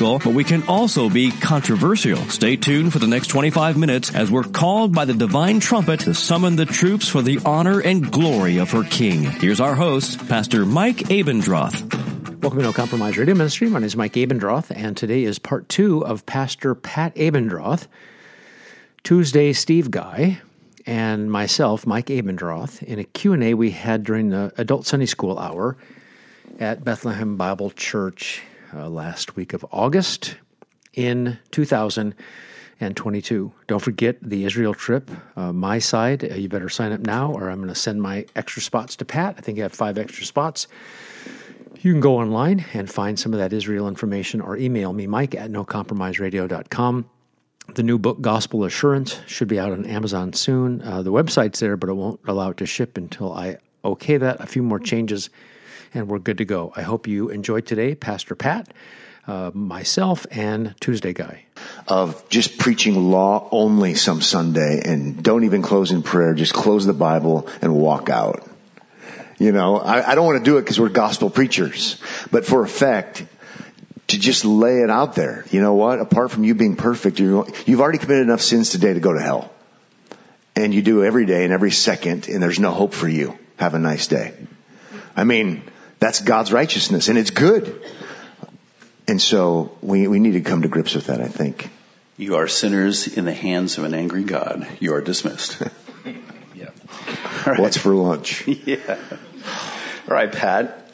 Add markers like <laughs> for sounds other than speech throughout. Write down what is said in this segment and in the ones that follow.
but we can also be controversial. Stay tuned for the next 25 minutes as we're called by the divine trumpet to summon the troops for the honor and glory of her King. Here's our host, Pastor Mike Abendroth. Welcome to No Compromise Radio Ministry. My name is Mike Abendroth, and today is part two of Pastor Pat Abendroth, Tuesday Steve Guy, and myself, Mike Abendroth, in a Q&A we had during the Adult Sunday School Hour at Bethlehem Bible Church uh, last week of August in 2022. Don't forget the Israel trip, uh, my side. Uh, you better sign up now, or I'm going to send my extra spots to Pat. I think I have five extra spots. You can go online and find some of that Israel information or email me, Mike at nocompromiseradio.com. The new book, Gospel Assurance, should be out on Amazon soon. Uh, the website's there, but it won't allow it to ship until I okay that. A few more changes and we're good to go. I hope you enjoyed today, Pastor Pat, uh, myself, and Tuesday Guy. Of just preaching law only some Sunday and don't even close in prayer, just close the Bible and walk out. You know, I, I don't want to do it because we're gospel preachers, but for effect, to just lay it out there. You know what? Apart from you being perfect, you you've already committed enough sins today to go to hell. And you do every day and every second, and there's no hope for you. Have a nice day. I mean, that's God's righteousness and it's good. And so we, we need to come to grips with that, I think. You are sinners in the hands of an angry God. You are dismissed. <laughs> yeah. Right. What's for lunch? <laughs> yeah. All right, Pat.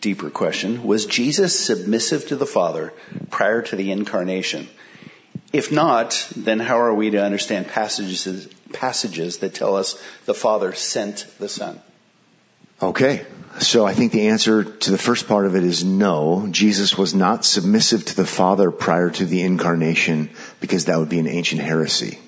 Deeper question. Was Jesus submissive to the Father prior to the incarnation? If not, then how are we to understand passages, passages that tell us the Father sent the Son? Okay. So I think the answer to the first part of it is no. Jesus was not submissive to the Father prior to the incarnation because that would be an ancient heresy.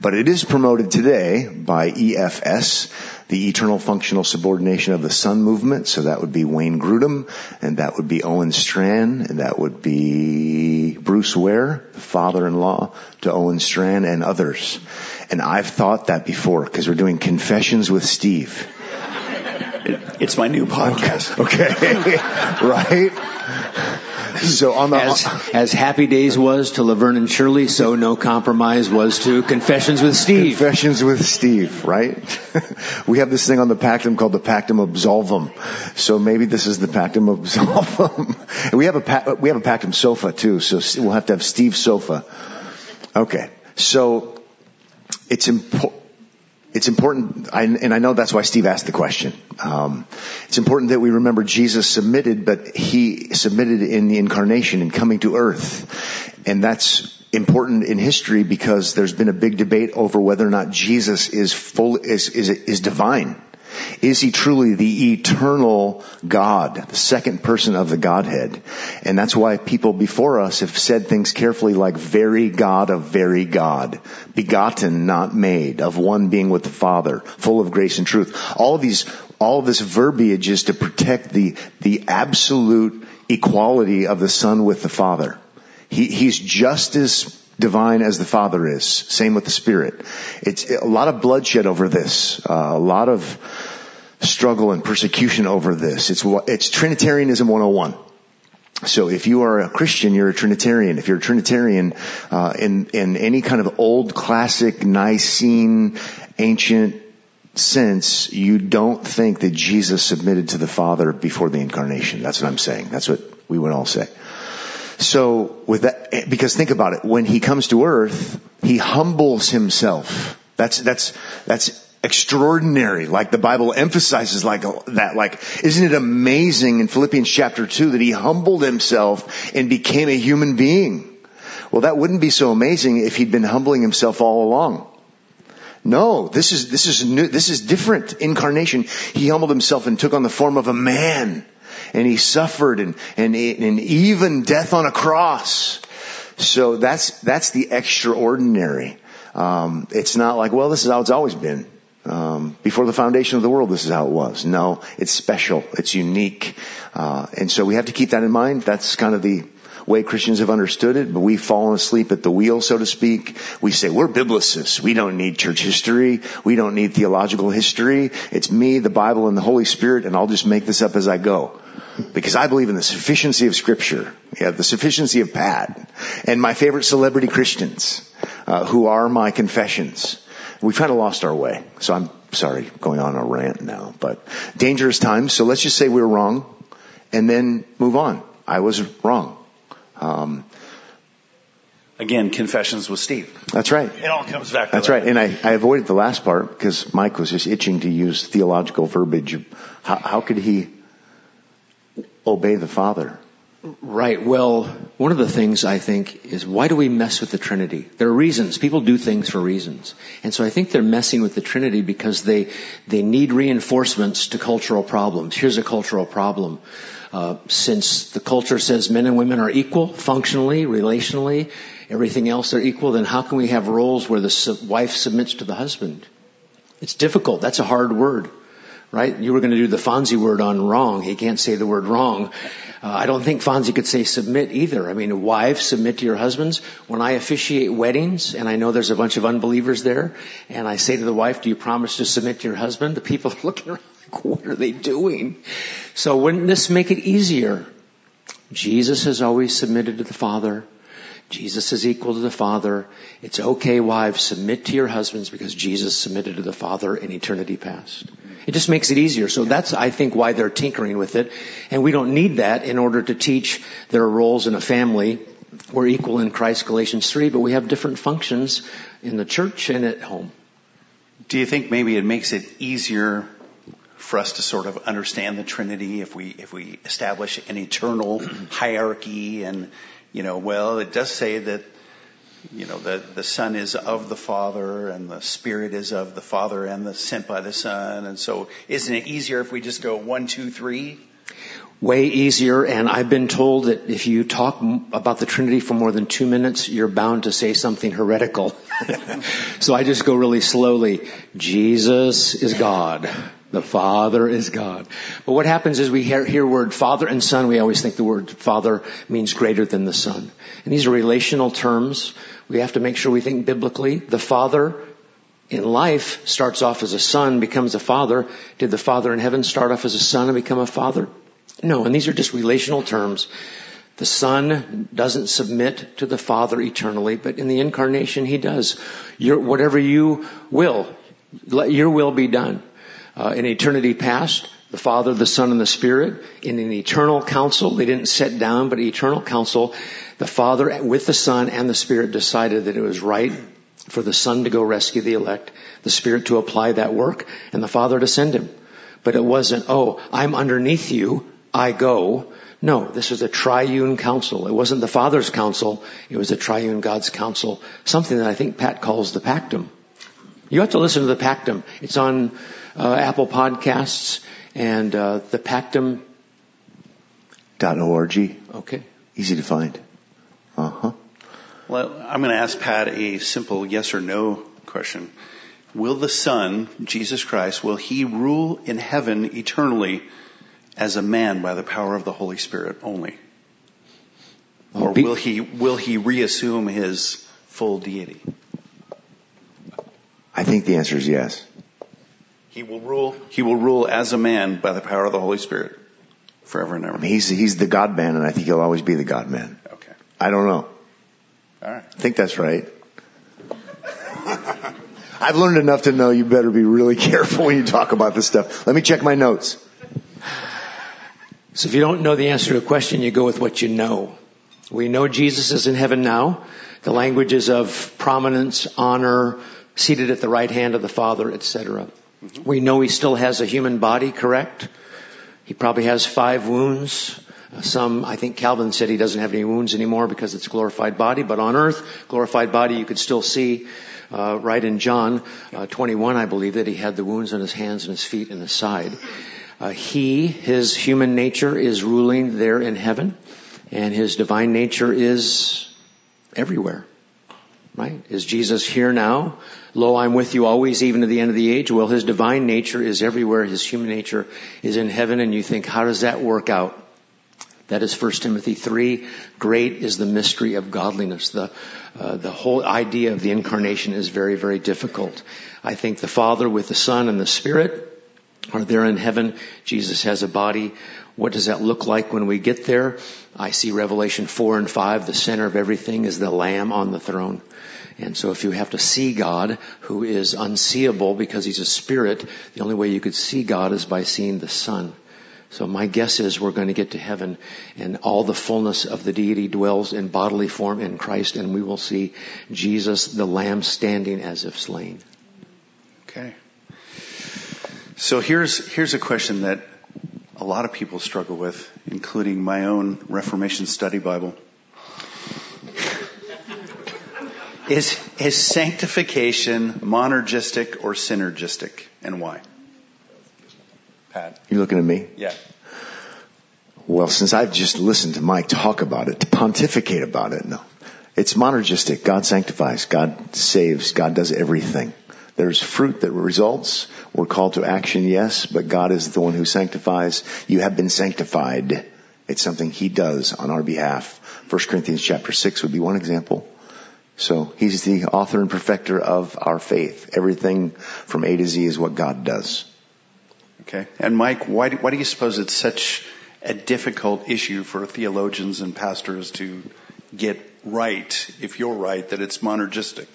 But it is promoted today by EFS, the Eternal Functional Subordination of the Son movement. So that would be Wayne Grudem, and that would be Owen Strachan, and that would be Bruce Ware, the father-in-law to Owen Strachan, and others. And I've thought that before because we're doing confessions with Steve. It's my new podcast. <laughs> Okay. <laughs> right? So on the as, as, Happy Days was to Laverne and Shirley, so No Compromise was to Confessions with Steve. Confessions with Steve, right? <laughs> we have this thing on the Pactum called the Pactum Absolvum. So maybe this is the Pactum Absolvum. we have a we have a Pactum sofa too, so we'll have to have Steve sofa. Okay. So it's important it's important, and I know that's why Steve asked the question. Um, it's important that we remember Jesus submitted, but he submitted in the incarnation and coming to earth. And that's important in history because there's been a big debate over whether or not Jesus is full, is, is, is divine. Is he truly the eternal God, the second person of the Godhead? And that's why people before us have said things carefully like very God of very God, begotten, not made, of one being with the Father, full of grace and truth. All these, all this verbiage is to protect the, the absolute equality of the Son with the Father. He, he's just as divine as the Father is. Same with the Spirit. It's a lot of bloodshed over this. Uh, a lot of struggle and persecution over this. It's it's Trinitarianism 101. So if you are a Christian, you're a Trinitarian. If you're a Trinitarian, uh, in in any kind of old classic Nicene ancient sense, you don't think that Jesus submitted to the Father before the incarnation. That's what I'm saying. That's what we would all say. So with that, because think about it, when he comes to earth, he humbles himself. That's, that's, that's extraordinary. Like the Bible emphasizes like that. Like, isn't it amazing in Philippians chapter two that he humbled himself and became a human being? Well, that wouldn't be so amazing if he'd been humbling himself all along. No, this is, this is new, this is different. Incarnation. He humbled himself and took on the form of a man and he suffered and, and, and even death on a cross. So that's, that's the extraordinary. Um, it's not like, well, this is how it's always been. Um, before the foundation of the world, this is how it was. No, it's special. It's unique. Uh, and so we have to keep that in mind. That's kind of the way Christians have understood it, but we've fallen asleep at the wheel, so to speak. We say, we're biblicists. We don't need church history. We don't need theological history. It's me, the Bible, and the Holy Spirit, and I'll just make this up as I go. Because I believe in the sufficiency of scripture. Yeah, the sufficiency of Pat. And my favorite celebrity Christians, uh, who are my confessions. We've kind of lost our way. So I'm sorry going on a rant now, but dangerous times. So let's just say we we're wrong and then move on. I was wrong. Um, Again, confessions with Steve. That's right. It all comes back That's that. right. And I, I avoided the last part because Mike was just itching to use theological verbiage. How, how could he obey the Father? Right. Well, one of the things I think is why do we mess with the Trinity? There are reasons. People do things for reasons. And so I think they're messing with the Trinity because they, they need reinforcements to cultural problems. Here's a cultural problem. Uh, since the culture says men and women are equal, functionally, relationally, everything else are equal, then how can we have roles where the wife submits to the husband? It's difficult. That's a hard word right? You were going to do the Fonzie word on wrong. He can't say the word wrong. Uh, I don't think Fonzie could say submit either. I mean, wives, submit to your husbands. When I officiate weddings, and I know there's a bunch of unbelievers there, and I say to the wife, do you promise to submit to your husband? The people are <laughs> looking around like, what are they doing? So wouldn't this make it easier? Jesus has always submitted to the Father. Jesus is equal to the Father. It's okay, wives, submit to your husbands because Jesus submitted to the Father in eternity past. It just makes it easier. So that's, I think, why they're tinkering with it. And we don't need that in order to teach their roles in a family. We're equal in Christ, Galatians 3, but we have different functions in the church and at home. Do you think maybe it makes it easier for us to sort of understand the Trinity if we if we establish an eternal hierarchy and you know well it does say that you know the the Son is of the Father and the Spirit is of the Father and the sent by the Son and so isn't it easier if we just go one two three? Way easier, and I've been told that if you talk about the Trinity for more than two minutes, you're bound to say something heretical. <laughs> so I just go really slowly. Jesus is God. The Father is God. But what happens is we hear, hear word Father and Son. We always think the word Father means greater than the Son. And these are relational terms. We have to make sure we think biblically. The Father in life starts off as a son, becomes a father. Did the Father in heaven start off as a son and become a father? No, and these are just relational terms. The Son doesn't submit to the Father eternally, but in the incarnation He does. Your, whatever you will, let your will be done. Uh, in eternity past, the Father, the Son, and the Spirit, in an eternal council, they didn't sit down, but eternal council, the Father with the Son and the Spirit decided that it was right for the Son to go rescue the elect, the Spirit to apply that work, and the Father to send him. But it wasn't, oh, I'm underneath you, I go. No, this was a triune council. It wasn't the Father's council, it was a triune God's council, something that I think Pat calls the pactum. You have to listen to the pactum. It's on uh, Apple Podcasts and uh, the pactum. Dot .org. Okay. Easy to find. Uh huh. Well, I'm going to ask Pat a simple yes or no question. Will the Son, Jesus Christ, will he rule in heaven eternally as a man by the power of the Holy Spirit only? Or will he, will he reassume his full deity? I think the answer is yes. He will rule, he will rule as a man by the power of the Holy Spirit forever and ever. I mean, he's, he's the God man and I think he'll always be the God man. Okay. I don't know. All right. I think that's right. <laughs> I've learned enough to know you better be really <laughs> careful when you talk about this stuff. Let me check my notes. So if you don't know the answer to a question, you go with what you know. We know Jesus is in heaven now. The language is of prominence, honor, seated at the right hand of the Father, etc. We know he still has a human body, correct? He probably has five wounds. Some, I think Calvin said he doesn't have any wounds anymore because it's glorified body, but on earth, glorified body, you could still see, uh, right in John uh, 21, I believe, that he had the wounds on his hands and his feet and his side. Uh, he, his human nature is ruling there in heaven and his divine nature is everywhere. Right? Is Jesus here now? Lo, I'm with you always, even to the end of the age. Well, his divine nature is everywhere. His human nature is in heaven. And you think, how does that work out? That is 1 Timothy 3. Great is the mystery of godliness. The, uh, the whole idea of the incarnation is very, very difficult. I think the Father with the Son and the Spirit are there in heaven. Jesus has a body. What does that look like when we get there? I see Revelation 4 and 5. The center of everything is the Lamb on the throne. And so if you have to see God, who is unseeable because he's a spirit, the only way you could see God is by seeing the Son. So my guess is we're going to get to heaven and all the fullness of the deity dwells in bodily form in Christ and we will see Jesus, the Lamb, standing as if slain. Okay. So here's, here's a question that a lot of people struggle with, including my own Reformation study Bible. Is, is sanctification monergistic or synergistic and why? Pat. You looking at me? Yeah. Well, since I've just listened to Mike talk about it, to pontificate about it, no. It's monergistic. God sanctifies. God saves. God does everything. There's fruit that results. We're called to action, yes, but God is the one who sanctifies. You have been sanctified. It's something He does on our behalf. 1 Corinthians chapter 6 would be one example. So He's the author and perfecter of our faith. Everything from A to Z is what God does. Okay. And Mike, why do, why do you suppose it's such a difficult issue for theologians and pastors to get right, if you're right, that it's monergistic?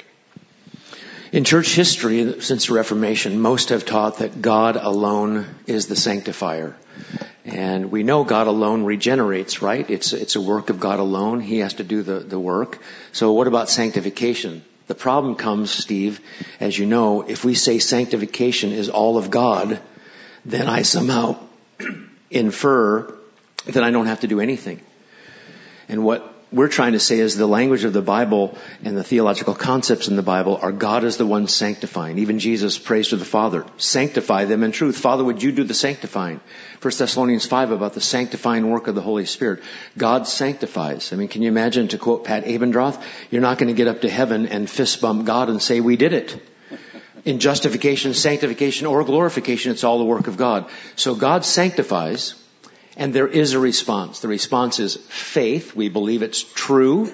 In church history, since the Reformation, most have taught that God alone is the sanctifier. And we know God alone regenerates, right? It's, it's a work of God alone. He has to do the, the work. So what about sanctification? The problem comes, Steve, as you know, if we say sanctification is all of God, then I somehow <clears throat> infer that I don't have to do anything. And what we're trying to say is the language of the Bible and the theological concepts in the Bible are God is the one sanctifying. Even Jesus prays to the Father, sanctify them in truth. Father, would you do the sanctifying? 1 Thessalonians 5 about the sanctifying work of the Holy Spirit. God sanctifies. I mean, can you imagine to quote Pat Abendroth, you're not going to get up to heaven and fist bump God and say, we did it. In justification, sanctification, or glorification, it's all the work of God. So God sanctifies, and there is a response. The response is faith. We believe it's true.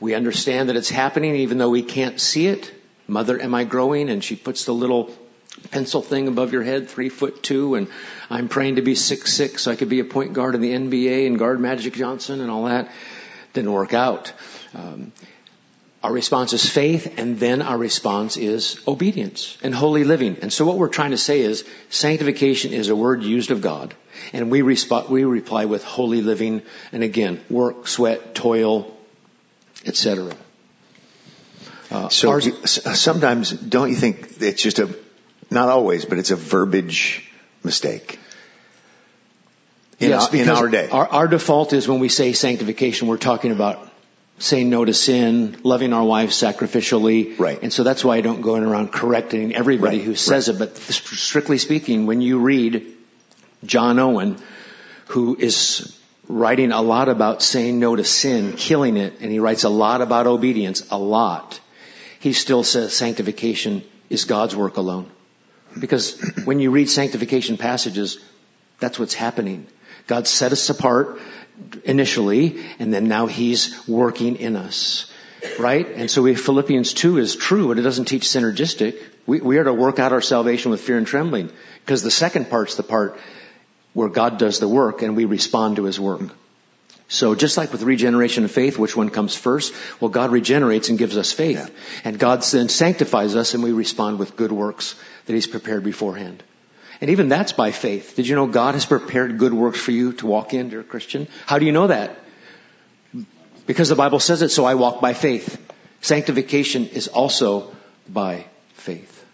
We understand that it's happening even though we can't see it. Mother, am I growing? And she puts the little pencil thing above your head, three foot two, and I'm praying to be six six so I could be a point guard in the NBA and guard Magic Johnson and all that. Didn't work out. Um, our response is faith, and then our response is obedience and holy living. And so what we're trying to say is sanctification is a word used of God, and we, resp- we reply with holy living, and again, work, sweat, toil, etc. Uh, so ours, sometimes, don't you think it's just a, not always, but it's a verbiage mistake? In, yes, our, in our day. Our, our default is when we say sanctification, we're talking about saying no to sin, loving our wives sacrificially. Right. And so that's why I don't go in around correcting everybody right. who says right. it. But strictly speaking, when you read John Owen, who is writing a lot about saying no to sin, killing it, and he writes a lot about obedience, a lot, he still says sanctification is God's work alone. Because when you read sanctification passages, that's what's happening. God set us apart initially, and then now He's working in us. Right? And so we, Philippians 2 is true, but it doesn't teach synergistic. We, we are to work out our salvation with fear and trembling. Because the second part's the part where God does the work and we respond to His work. So just like with regeneration of faith, which one comes first? Well, God regenerates and gives us faith. Yeah. And God then sanctifies us and we respond with good works that He's prepared beforehand. And even that's by faith. Did you know God has prepared good works for you to walk in, dear Christian? How do you know that? Because the Bible says it, so I walk by faith. Sanctification is also by faith.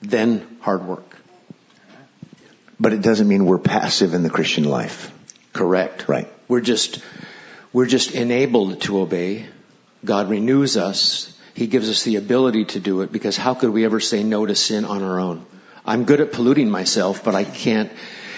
Then hard work. But it doesn't mean we're passive in the Christian life. Correct. Right. We're just, we're just enabled to obey. God renews us. He gives us the ability to do it because how could we ever say no to sin on our own? I'm good at polluting myself, but I can't.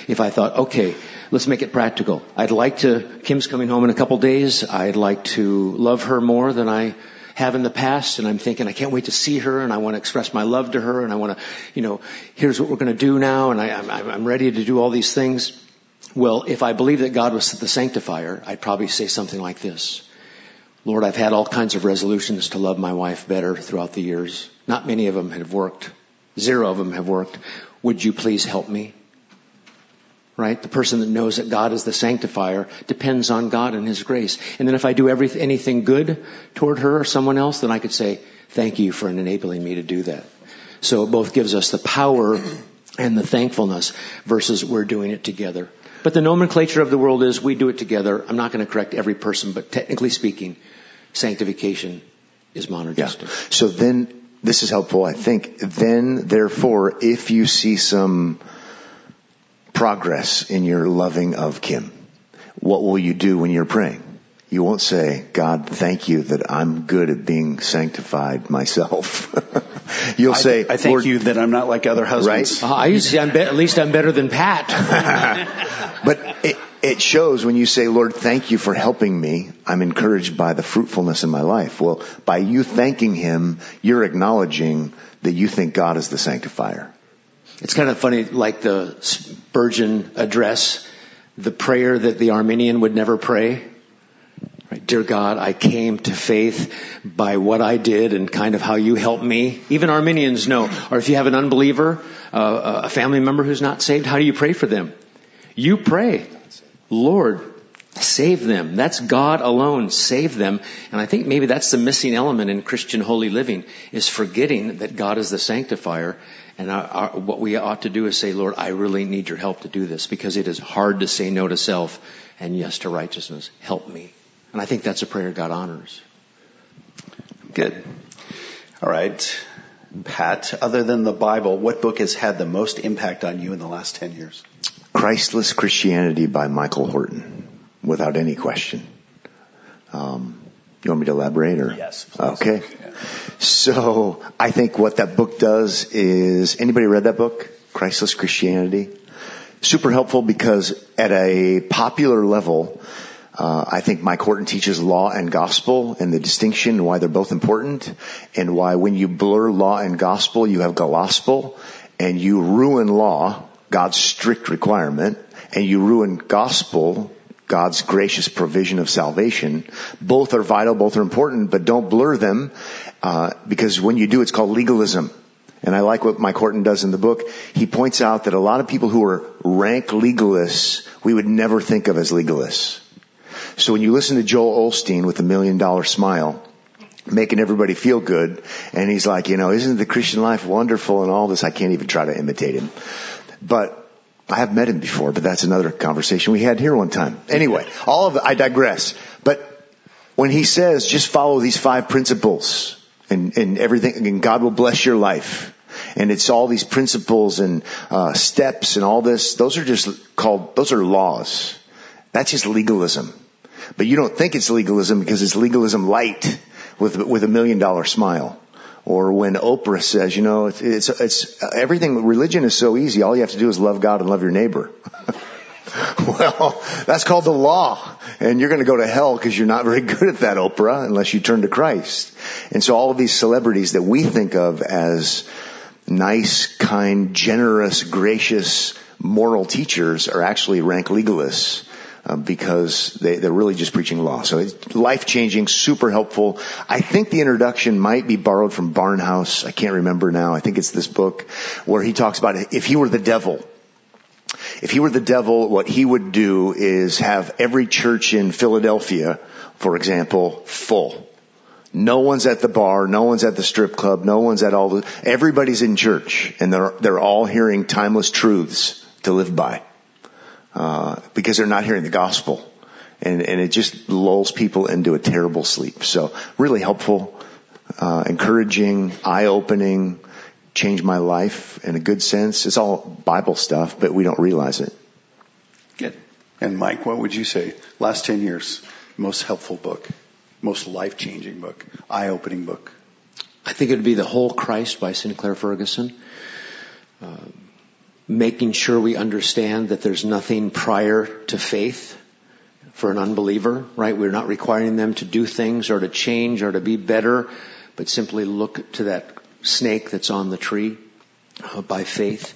if I thought, okay, let's make it practical. I'd like to, Kim's coming home in a couple days. I'd like to love her more than I have in the past. And I'm thinking, I can't wait to see her and I want to express my love to her and I want to, you know, here's what we're going to do now. And I, I'm, I'm ready to do all these things. Well, if I believe that God was the sanctifier, I'd probably say something like this. Lord, I've had all kinds of resolutions to love my wife better throughout the years. Not many of them have worked. Zero of them have worked. Would you please help me? Right? The person that knows that God is the sanctifier depends on God and His grace. And then if I do anything good toward her or someone else, then I could say, thank you for enabling me to do that. So it both gives us the power and the thankfulness versus we're doing it together. But the nomenclature of the world is we do it together. I'm not going to correct every person, but technically speaking, sanctification is monergistic. Yeah. So then, this is helpful, I think. Then, therefore, if you see some progress in your loving of Kim, what will you do when you're praying? You won't say, God, thank you that I'm good at being sanctified myself. <laughs> You'll I, say, I thank Lord, you that I'm not like other husbands. Right? Uh, I used to say, I'm be- at least I'm better than Pat. <laughs> <laughs> but it, it shows when you say, Lord, thank you for helping me. I'm encouraged by the fruitfulness in my life. Well, by you thanking him, you're acknowledging that you think God is the sanctifier. It's kind of funny, like the Spurgeon address, the prayer that the Arminian would never pray. Right? Dear God, I came to faith by what I did and kind of how you helped me. Even Arminians know. Or if you have an unbeliever, uh, a family member who's not saved, how do you pray for them? You pray, Lord, save them. That's God alone. Save them. And I think maybe that's the missing element in Christian holy living is forgetting that God is the sanctifier. And our, our, what we ought to do is say, Lord, I really need your help to do this because it is hard to say no to self and yes to righteousness. Help me. And I think that's a prayer God honors. Good. All right. Pat, other than the Bible, what book has had the most impact on you in the last 10 years? Christless Christianity by Michael Horton, without any question. Um, you want me to elaborate or? Yes. Please. Okay. Yeah. So I think what that book does is, anybody read that book? Christless Christianity? Super helpful because at a popular level, uh, I think Mike Horton teaches law and gospel and the distinction and why they're both important and why when you blur law and gospel, you have gospel and you ruin law, God's strict requirement, and you ruin gospel, God's gracious provision of salvation. Both are vital, both are important, but don't blur them, uh, because when you do, it's called legalism. And I like what Mike Horton does in the book. He points out that a lot of people who are rank legalists, we would never think of as legalists. So when you listen to Joel Osteen with a million dollar smile, making everybody feel good, and he's like, you know, isn't the Christian life wonderful and all this? I can't even try to imitate him. But I have met him before, but that's another conversation we had here one time. Anyway, all of I digress. But when he says, just follow these five principles and, and everything, and God will bless your life. And it's all these principles and uh, steps and all this. Those are just called, those are laws. That's just legalism. But you don't think it's legalism because it's legalism light with, with a million dollar smile. Or when Oprah says, you know, it's, it's, it's, everything, religion is so easy. All you have to do is love God and love your neighbor. <laughs> well, that's called the law. And you're going to go to hell because you're not very <laughs> good at that, Oprah, unless you turn to Christ. And so all of these celebrities that we think of as nice, kind, generous, gracious, moral teachers are actually rank legalists uh, because they, they're really just preaching law. So it's life changing, super helpful. I think the introduction might be borrowed from Barnhouse. I can't remember now. I think it's this book where he talks about if he were the devil. If he were the devil, what he would do is have every church in Philadelphia, for example, full. No one's at the bar, no one's at the strip club, no one's at all the, everybody's in church and they're, they're all hearing timeless truths to live by uh, because they're not hearing the gospel. And, and it just lulls people into a terrible sleep. So really helpful, uh, encouraging, eye-opening, changed my life in a good sense. It's all Bible stuff, but we don't realize it. Good. And Mike, what would you say? Last 10 years, most helpful book, most life-changing book, eye-opening book? I think it would be The Whole Christ by Sinclair Ferguson. Uh, making sure we understand that there's nothing prior to faith for an unbeliever, right? We're not requiring them to do things or to change or to be better, but simply look to that snake that's on the tree uh, by faith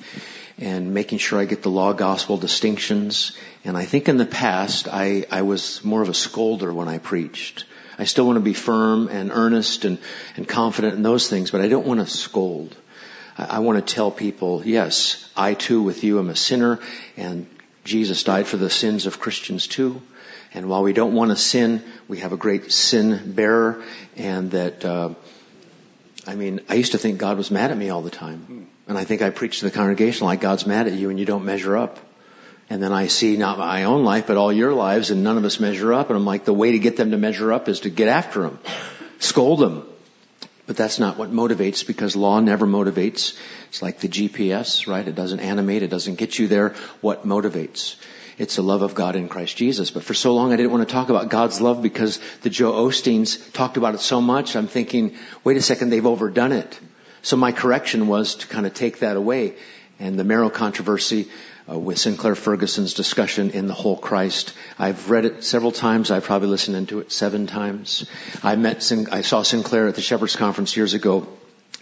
and making sure I get the law gospel distinctions. And I think in the past I, I was more of a scolder when I preached. I still want to be firm and earnest and, and confident in those things, but I don't want to scold. I, want to tell people, yes, I too with you am a sinner and Jesus died for the sins of Christians too. And while we don't want to sin, we have a great sin bearer and that, uh, I mean, I used to think God was mad at me all the time. And I think I preach to the congregation like God's mad at you and you don't measure up. And then I see not my own life, but all your lives and none of us measure up. And I'm like, the way to get them to measure up is to get after them. Scold them. But that's not what motivates because law never motivates. It's like the GPS, right? It doesn't animate. It doesn't get you there. What motivates? It's the love of God in Christ Jesus. But for so long I didn't want to talk about God's love because the Joe Osteens talked about it so much. I'm thinking, wait a second, they've overdone it. So my correction was to kind of take that away. And the Marrow controversy uh, with Sinclair Ferguson's discussion in the whole Christ. I've read it several times. I've probably listened to it seven times. I met, Sin- I saw Sinclair at the Shepherds Conference years ago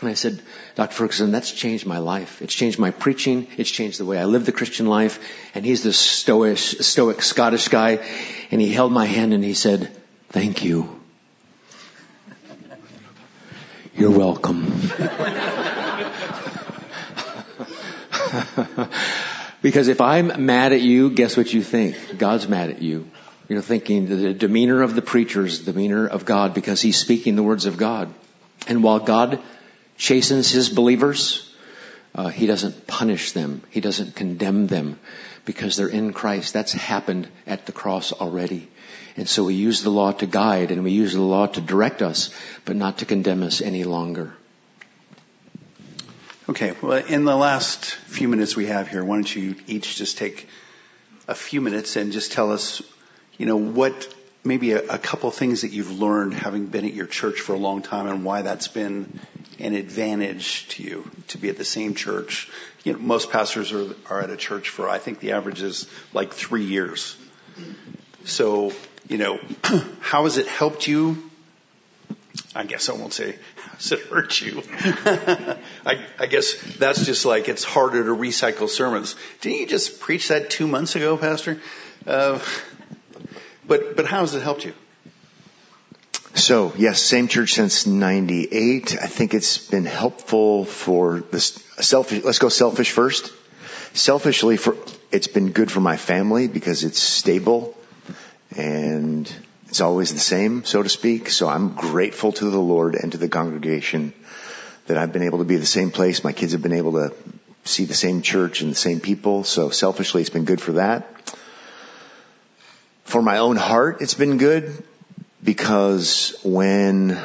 and I said, Dr. Ferguson, that's changed my life. It's changed my preaching. It's changed the way I live the Christian life. And he's this stoic, stoic Scottish guy. And he held my hand and he said, thank you. You're welcome. <laughs> <laughs> because if I'm mad at you, guess what you think? God's mad at you. You're thinking the demeanor of the preacher is the demeanor of God because he's speaking the words of God. And while God chastens his believers. Uh, he doesn't punish them. He doesn't condemn them because they're in Christ. That's happened at the cross already. And so we use the law to guide and we use the law to direct us, but not to condemn us any longer. Okay, well, in the last few minutes we have here, why don't you each just take a few minutes and just tell us, you know, what maybe a, a couple things that you've learned having been at your church for a long time and why that's been an advantage to you to be at the same church. You know, most pastors are, are at a church for, I think the average is like three years. So, you know, <clears throat> how has it helped you? I guess I won't say, has it hurt you? <laughs> I, I guess that's just like it's harder to recycle sermons. Didn't you just preach that two months ago, Pastor? Uh, but, but how has it helped you? So yes, same church since 98. I think it's been helpful for this selfish, let's go selfish first. Selfishly for, it's been good for my family because it's stable and it's always the same, so to speak. So I'm grateful to the Lord and to the congregation that I've been able to be the same place. My kids have been able to see the same church and the same people. So selfishly, it's been good for that. For my own heart, it's been good because when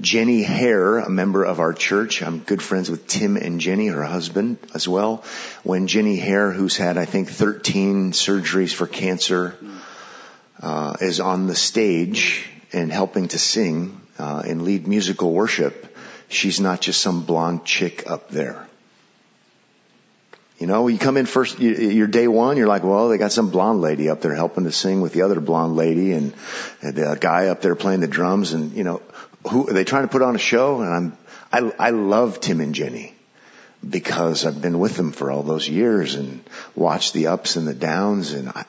Jenny Hare, a member of our church, I'm good friends with Tim and Jenny, her husband as well. When Jenny Hare, who's had I think 13 surgeries for cancer, uh, is on the stage and helping to sing uh, and lead musical worship, she's not just some blonde chick up there. You know, you come in first, you're day one, you're like, well, they got some blonde lady up there helping to sing with the other blonde lady and the guy up there playing the drums and, you know, who, are they trying to put on a show? And I'm, I, I love Tim and Jenny because I've been with them for all those years and watched the ups and the downs and I,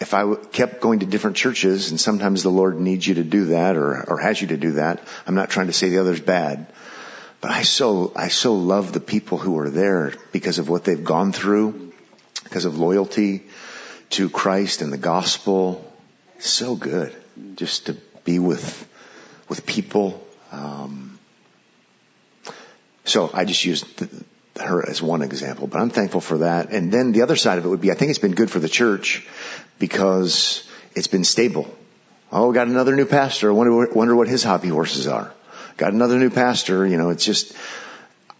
if I kept going to different churches and sometimes the Lord needs you to do that or, or has you to do that, I'm not trying to say the other's bad, but I so, I so love the people who are there because of what they've gone through, because of loyalty to Christ and the gospel. So good just to be with, with people. Um, so I just used the, her as one example, but I'm thankful for that. And then the other side of it would be, I think it's been good for the church because it's been stable. Oh, got another new pastor. I wonder, wonder what his hobby horses are got another new pastor. You know, it's just,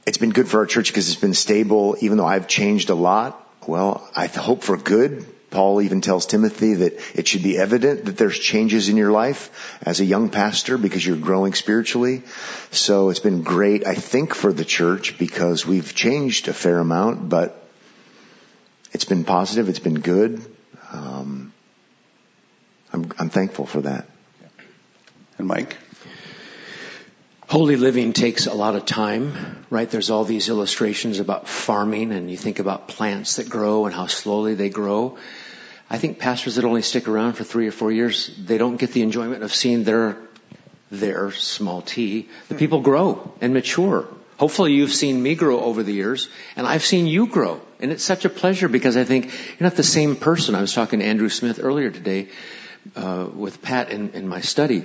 it's been good for our church because it's been stable, even though I've changed a lot. Well, I hope for good Paul even tells Timothy that it should be evident that there's changes in your life as a young pastor because you're growing spiritually. So it's been great, I think, for the church because we've changed a fair amount, but it's been positive. It's been good. Um, I'm, I'm thankful for that. And Mike? Holy living takes a lot of time, right? There's all these illustrations about farming and you think about plants that grow and how slowly they grow. I think pastors that only stick around for three or four years, they don't get the enjoyment of seeing their, their small t. The people grow and mature. Hopefully you've seen me grow over the years and I've seen you grow. And it's such a pleasure because I think you're not the same person. I was talking to Andrew Smith earlier today, uh, with Pat in, in my study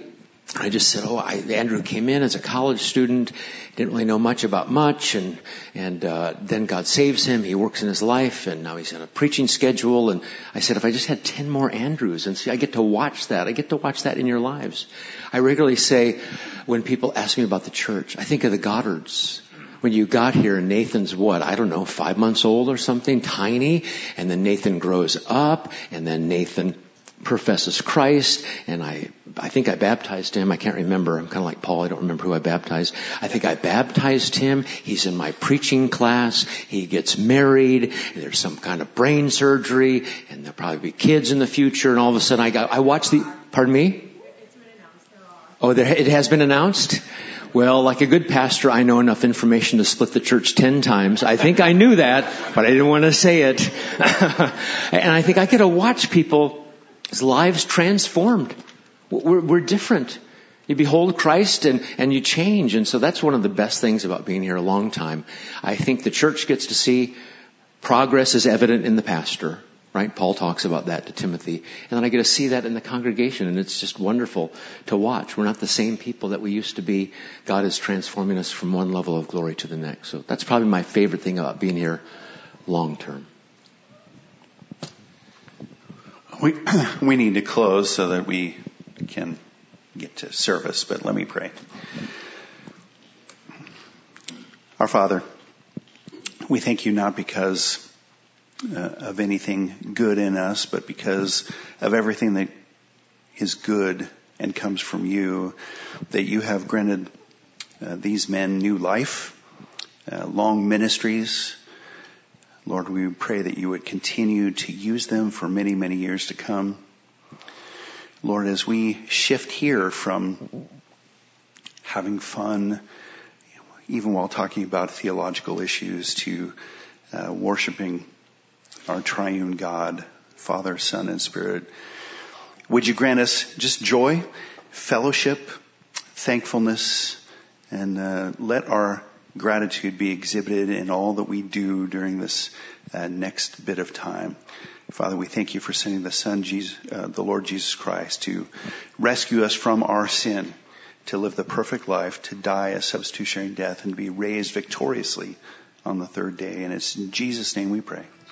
I just said, "Oh, I, Andrew came in as a college student, didn't really know much about much, and and uh, then God saves him. He works in his life, and now he's on a preaching schedule." And I said, "If I just had ten more Andrews, and see, I get to watch that. I get to watch that in your lives." I regularly say, when people ask me about the church, I think of the Goddards. When you got here, Nathan's what? I don't know, five months old or something, tiny, and then Nathan grows up, and then Nathan professes Christ, and I, I think I baptized him. I can't remember. I'm kind of like Paul. I don't remember who I baptized. I think I baptized him. He's in my preaching class. He gets married. there's some kind of brain surgery, and there'll probably be kids in the future. And all of a sudden, I got, I watched the. Pardon me. Oh, there, it has been announced. Well, like a good pastor, I know enough information to split the church ten times. I think I knew that, but I didn't want to say it. <laughs> and I think I get to watch people's lives transformed. We're, we're different. You behold Christ and, and you change. And so that's one of the best things about being here a long time. I think the church gets to see progress is evident in the pastor, right? Paul talks about that to Timothy. And then I get to see that in the congregation and it's just wonderful to watch. We're not the same people that we used to be. God is transforming us from one level of glory to the next. So that's probably my favorite thing about being here long term. We, <clears throat> we need to close so that we can get to service, but let me pray. Our Father, we thank you not because uh, of anything good in us, but because of everything that is good and comes from you, that you have granted uh, these men new life, uh, long ministries, Lord, we pray that you would continue to use them for many, many years to come. Lord, as we shift here from having fun, even while talking about theological issues, to uh, worshiping our triune God, Father, Son, and Spirit, would you grant us just joy, fellowship, thankfulness, and uh, let our gratitude be exhibited in all that we do during this uh, next bit of time. Father, we thank you for sending the Son, Jesus, uh, the Lord Jesus Christ, to rescue us from our sin, to live the perfect life, to die a substitutionary death, and be raised victoriously on the third day. And it's in Jesus' name we pray.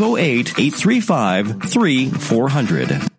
508 835 3400.